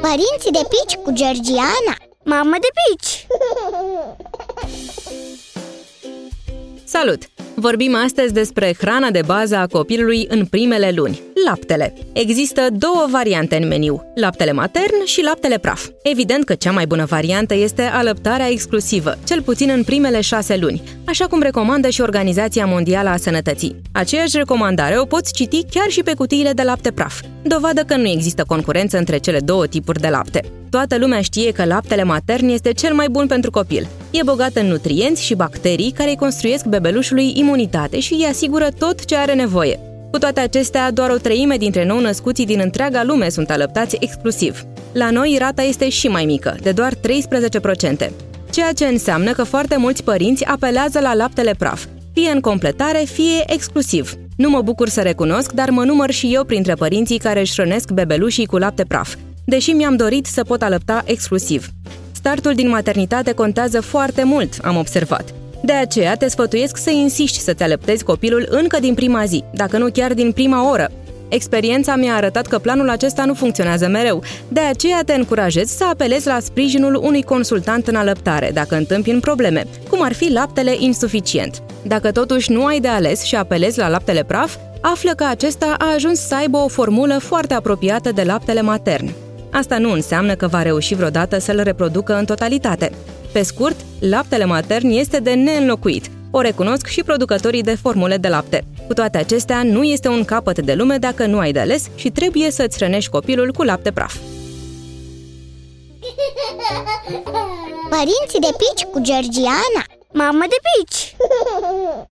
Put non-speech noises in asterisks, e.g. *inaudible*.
Părinții de pici cu Georgiana Mamă de pici! *laughs* Salut! Vorbim astăzi despre hrana de bază a copilului în primele luni, laptele. Există două variante în meniu, laptele matern și laptele praf. Evident că cea mai bună variantă este alăptarea exclusivă, cel puțin în primele șase luni, așa cum recomandă și Organizația Mondială a Sănătății. Aceeași recomandare o poți citi chiar și pe cutiile de lapte praf, dovadă că nu există concurență între cele două tipuri de lapte. Toată lumea știe că laptele matern este cel mai bun pentru copil. E bogat în nutrienți și bacterii care îi construiesc bebelușului imunitate și îi asigură tot ce are nevoie. Cu toate acestea, doar o treime dintre nou-născuții din întreaga lume sunt alăptați exclusiv. La noi, rata este și mai mică, de doar 13%, ceea ce înseamnă că foarte mulți părinți apelează la laptele praf, fie în completare, fie exclusiv. Nu mă bucur să recunosc, dar mă număr și eu printre părinții care își hrănesc bebelușii cu lapte praf, deși mi-am dorit să pot alăpta exclusiv. Startul din maternitate contează foarte mult, am observat. De aceea te sfătuiesc să insiști să-ți alăptezi copilul încă din prima zi, dacă nu chiar din prima oră. Experiența mi-a arătat că planul acesta nu funcționează mereu, de aceea te încurajez să apelezi la sprijinul unui consultant în alăptare dacă întâmpini probleme, cum ar fi laptele insuficient. Dacă totuși nu ai de ales și apelezi la laptele praf, află că acesta a ajuns să aibă o formulă foarte apropiată de laptele matern. Asta nu înseamnă că va reuși vreodată să-l reproducă în totalitate. Pe scurt, laptele matern este de neînlocuit. O recunosc și producătorii de formule de lapte. Cu toate acestea, nu este un capăt de lume dacă nu ai de ales și trebuie să-ți hrănești copilul cu lapte praf. Părinții de pici cu Georgiana Mamă de pici! *laughs*